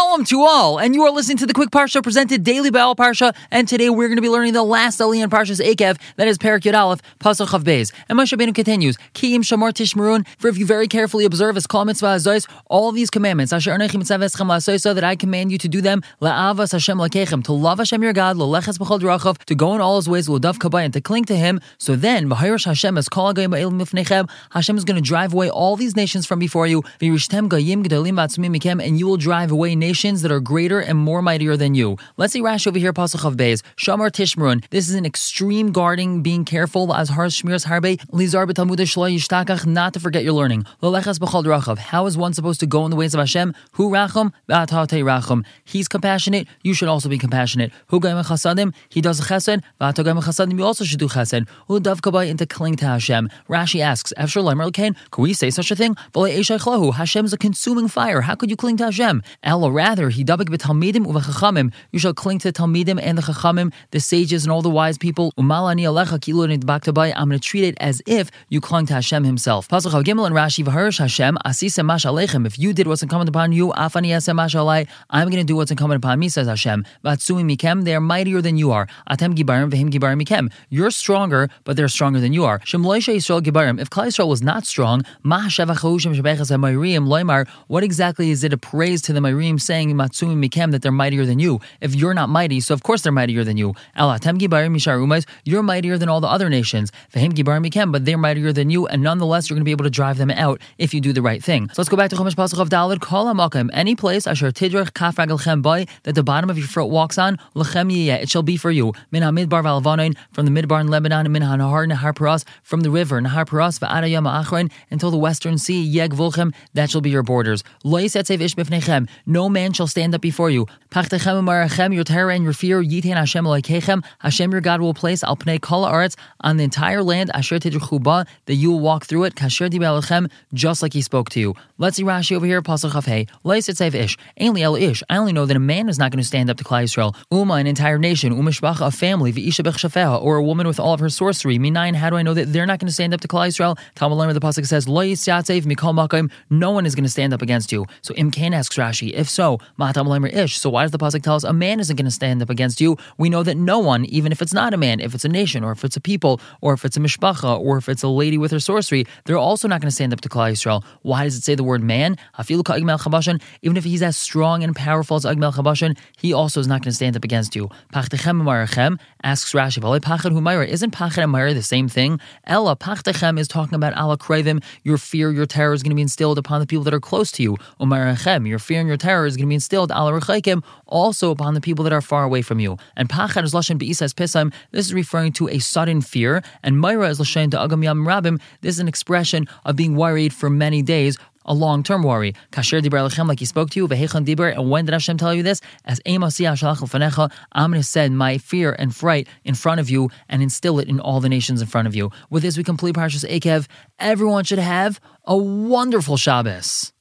Shalom to all, and you are listening to the Quick Parsha presented daily by Al Parsha, and today we're going to be learning the last Aliyah in Parsha's Eikev, that is Perak Yud Aleph, Pasach Chav Beis. And Moshe Rabbeinu continues, Kiyim Shamar Tishmarun, for if you very carefully observe as Kol Mitzvah Azois, all these commandments, Asher Arnechim Mitzaveschem La'asoisa, that I command you to do them, La'avas Hashem Lakechem, to love Hashem your God, La'leches B'chol Drachav, to go in all his ways, L'dav Kabay, and to cling to him, so then, V'hayrosh Hashem, as Kol Agayim Ba'il Mifnechem, Hashem is going to drive away all these nations from before you, V'yirishtem Gayim Gedolim Ba'atzmim Mikem, and you will drive away nations that are greater and more mightier than you. Let's see Rashi over here, Pasach of Beis. Shamar Tishmarun. This is an extreme guarding, being careful, as har shmiras harbe, lizar yishtakach, not to forget your learning. Lelechas b'chal drachav. How is one supposed to go in the ways of Hashem? Hu racham, v'atate racham. He's compassionate, you should also be compassionate. Hu gaim chasadim, he does chesed, v'ato gaim chasadim, you also should do chesed. Hu dav kabay, and to cling to Hashem. Rashi asks, Efshar lemer can we say such a thing? Hashem is a consuming fire. How could you cling to Hashem? Ella, rather, he dabik b'talmidim uv'chachamim. You shall cling to the talmidim and the chachamim, the sages and all the wise people. Umalani alecha kilu I'm going to treat it as if you clung to Hashem Himself. Pasuk Gimel and Rashi v'harish Hashem asisem mash alechem. If you did what's incumbent upon you, afani yasem mash alai. I'm going to do what's incumbent upon me, says Hashem. Vatsui mikem. They are mightier than you are. Atem gibarim v'him gibarim mikem. You're stronger, but they're stronger than you are. Shem loisha Yisrael gibarim. If Klal Yisrael was not strong, ma shevachahushim shebechas loymar. What exactly is it a praise to the Mayrim saying matsumi mikem that they're mightier than you? If you're not mighty, so of course they're mightier than you. Elatem gibarim misharumais. You're mightier than all the other nations. V'him gibarim mikem. But they're mightier than you, and nonetheless you're going to be able to drive them out if you do the right thing. So let's go back to Chumash Pasuk of Dalad. Kol hamakim. Any place asher tidrach kaf ragelchem boy that the bottom of your foot walks on. It shall be for you. Min hamidbar v'alvanain from the midbar in Lebanon and min hanahar nahar paras from the river nahar paras v'adayam achrein until the western sea yeg volchem. That shall be your borders. No man shall stand up before you. Your terror and your fear, Hashem Hashem your God will place al pnei kol aretz on the entire land asher that you will walk through it kasher just like He spoke to you. Let's see Rashi over here. Leisetzev ish. El ish. I only know that a man is not going to stand up to Klal Yisrael. Uma, an entire nation. Umishbacha, a family. Or a woman with all of her sorcery. Minayin. How do I know that they're not going to stand up to Klal Yisrael? Talmud the pasuk says mikol makim. No one is going to stand up against you. So Imkan asks Rashi. If so, Matam ish. So why does the pasuk tell us a man isn't going to stand up against you? We know that no one, even if it's not a man, if it's a nation, or if it's a people, or if it's a mishpacha, or if it's a lady with her sorcery, they're also not going to stand up to Klal Yisrael. Why does it say the word man? Even if he's as strong and powerful as Agmel Chabashan, he also is not going to stand up against you. Asks Rashi, Pachet Humayra, isn't Pachad and the same thing? Ella, Pachtechem is talking about Allah Kravim, your fear, your terror is going to be instilled upon the people that are close to you. Umarachem, your fear and your terror is going to be instilled Rechakim, also upon the people that are far away from you. And Pachad is Lashon Be'isas Pisam, this is referring to a sudden fear, and myra is Lashon Agam Yam Rabim, this is an expression of being worried for many days, a long-term worry. Kasher diber lechem, like he spoke to you, vehechan diber, and when did Hashem tell you this? As I'm going to send my fear and fright in front of you and instill it in all the nations in front of you. With this, we complete Parshas Eikev. Everyone should have a wonderful Shabbos.